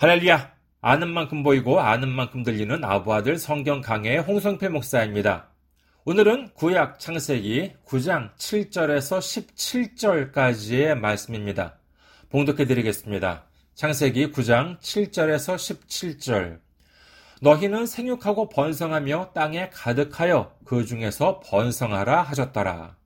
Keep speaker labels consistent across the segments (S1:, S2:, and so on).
S1: 할렐루야! 아는 만큼 보이고 아는 만큼 들리는 아부아들 성경 강해의 홍성필 목사입니다. 오늘은 구약 창세기 9장 7절에서 17절까지의 말씀입니다. 봉독해 드리겠습니다. 창세기 9장 7절에서 17절. 너희는 생육하고 번성하며 땅에 가득하여 그 중에서 번성하라 하셨더라.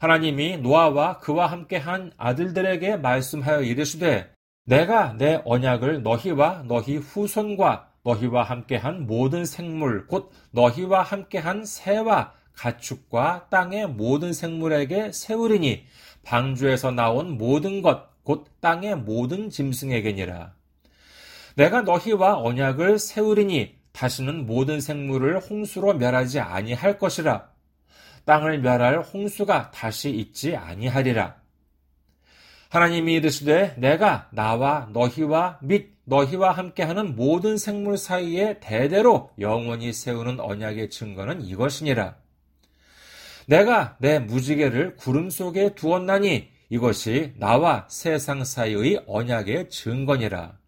S1: 하나님이 노아와 그와 함께 한 아들들에게 말씀하여 이르시되 내가 내 언약을 너희와 너희 후손과 너희와 함께한 모든 생물 곧 너희와 함께한 새와 가축과 땅의 모든 생물에게 세우리니 방주에서 나온 모든 것 곧 땅의 모든 짐승에게니라. 내가 너희와 언약을 세우리니 다시는 모든 생물을 홍수로 멸하지 아니할 것이라. 땅을 멸할 홍수가 다시 있지 아니하리라. 하나님이 이르시되 내가 나와 너희와 및 너희와 함께하는 모든 생물 사이에 대대로 영원히 세우는 언약의 증거는 이것이니라. 내가 내 무지개를 구름 속에 두었나니 이것이 나와 세상 사이의 언약의 증거니라.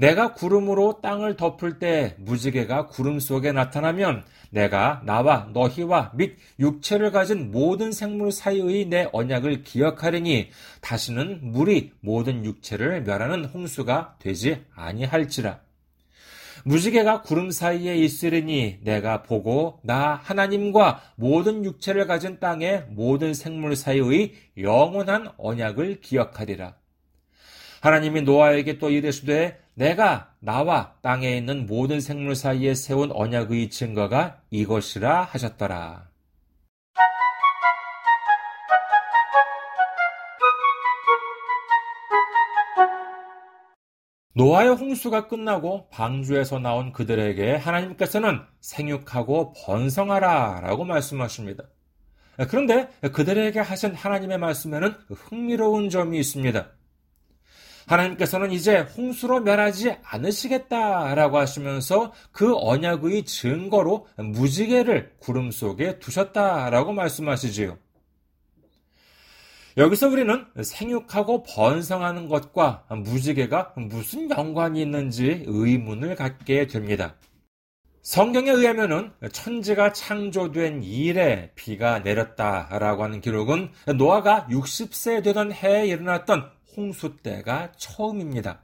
S1: 내가 구름으로 땅을 덮을 때 무지개가 구름 속에 나타나면 내가 나와 너희와 및 육체를 가진 모든 생물 사이의 내 언약을 기억하리니 다시는 물이 모든 육체를 멸하는 홍수가 되지 아니할지라. 무지개가 구름 사이에 있으리니 내가 보고 나 하나님과 모든 육체를 가진 땅의 모든 생물 사이의 영원한 언약을 기억하리라. 하나님이 노아에게 또 이르시되 내가 나와 땅에 있는 모든 생물 사이에 세운 언약의 증거가 이것이라 하셨더라. 노아의 홍수가 끝나고 방주에서 나온 그들에게 하나님께서는 생육하고 번성하라 라고 말씀하십니다. 그런데 그들에게 하신 하나님의 말씀에는 흥미로운 점이 있습니다. 하나님께서는 이제 홍수로 멸하지 않으시겠다라고 하시면서 그 언약의 증거로 무지개를 구름 속에 두셨다라고 말씀하시지요. 여기서 우리는 생육하고 번성하는 것과 무지개가 무슨 연관이 있는지 의문을 갖게 됩니다. 성경에 의하면은 천지가 창조된 이래 비가 내렸다라고 하는 기록은 노아가 60세 되던 해에 일어났던 홍수 때가 처음입니다.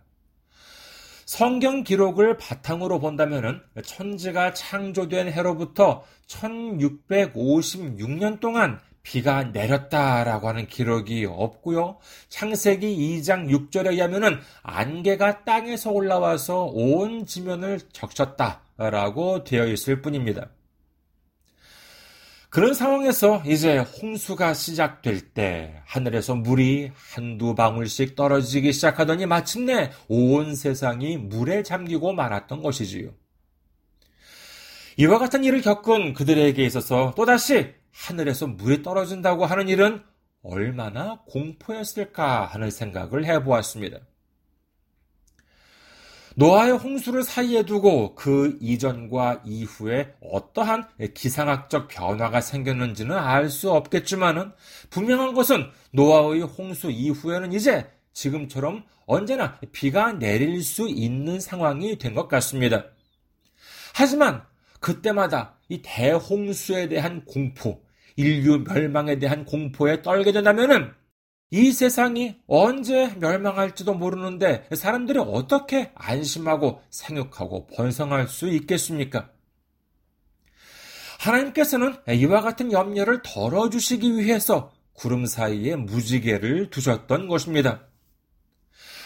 S1: 성경 기록을 바탕으로 본다면 천지가 창조된 해로부터 1656년 동안 비가 내렸다라고 하는 기록이 없고요. 창세기 2장 6절에 의하면 안개가 땅에서 올라와서 온 지면을 적셨다라고 되어 있을 뿐입니다. 그런 상황에서 이제 홍수가 시작될 때 하늘에서 물이 한두 방울씩 떨어지기 시작하더니 마침내 온 세상이 물에 잠기고 말았던 것이지요. 이와 같은 일을 겪은 그들에게 있어서 또다시 하늘에서 물이 떨어진다고 하는 일은 얼마나 공포였을까 하는 생각을 해보았습니다. 노아의 홍수를 사이에 두고 그 이전과 이후에 어떠한 기상학적 변화가 생겼는지는 알 수 없겠지만은 분명한 것은 노아의 홍수 이후에는 이제 지금처럼 언제나 비가 내릴 수 있는 상황이 된 것 같습니다. 하지만 그때마다 이 대홍수에 대한 공포, 인류 멸망에 대한 공포에 떨게 된다면은 이 세상이 언제 멸망할지도 모르는데 사람들이 어떻게 안심하고 생육하고 번성할 수 있겠습니까? 하나님께서는 이와 같은 염려를 덜어주시기 위해서 구름 사이에 무지개를 두셨던 것입니다.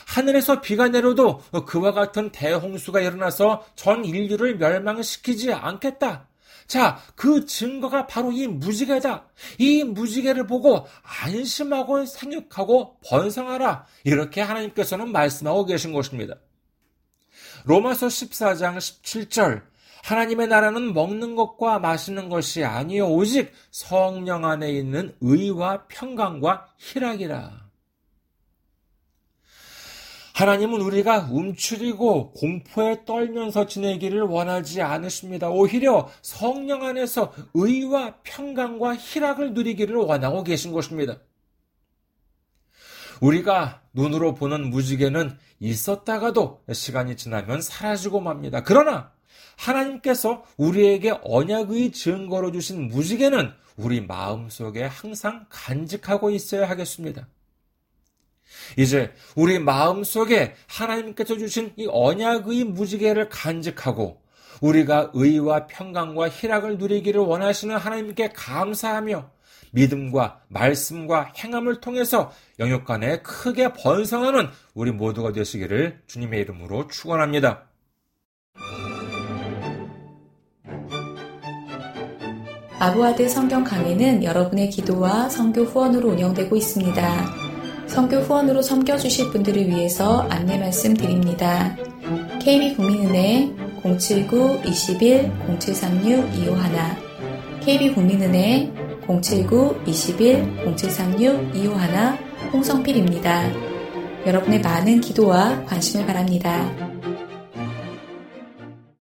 S1: 하늘에서 비가 내려도 그와 같은 대홍수가 일어나서 전 인류를 멸망시키지 않겠다. 자, 그 증거가 바로 이 무지개다. 이 무지개를 보고 안심하고 생육하고 번성하라. 이렇게 하나님께서는 말씀하고 계신 것입니다. 로마서 14장 17절. 하나님의 나라는 먹는 것과 마시는 것이 아니요 오직 성령 안에 있는 의와 평강과 희락이라. 하나님은 우리가 움츠리고 공포에 떨면서 지내기를 원하지 않으십니다. 오히려 성령 안에서 의와 평강과 희락을 누리기를 원하고 계신 것입니다. 우리가 눈으로 보는 무지개는 있었다가도 시간이 지나면 사라지고 맙니다. 그러나 하나님께서 우리에게 언약의 증거로 주신 무지개는 우리 마음속에 항상 간직하고 있어야 하겠습니다. 이제 우리 마음 속에 하나님께서 주신 이 언약의 무지개를 간직하고 우리가 의와 평강과 희락을 누리기를 원하시는 하나님께 감사하며 믿음과 말씀과 행함을 통해서 영역 간에 크게 번성하는 우리 모두가 되시기를 주님의 이름으로 축원합니다.
S2: 아부아드 성경 강의는 여러분의 기도와 성교 후원으로 운영되고 있습니다. 성교 후원으로 섬겨주실 분들을 위해서 안내 말씀 드립니다. KB국민은행 079-21-0736-251 KB국민은행 079-21-0736-251 홍성필입니다. 여러분의 많은 기도와 관심을 바랍니다.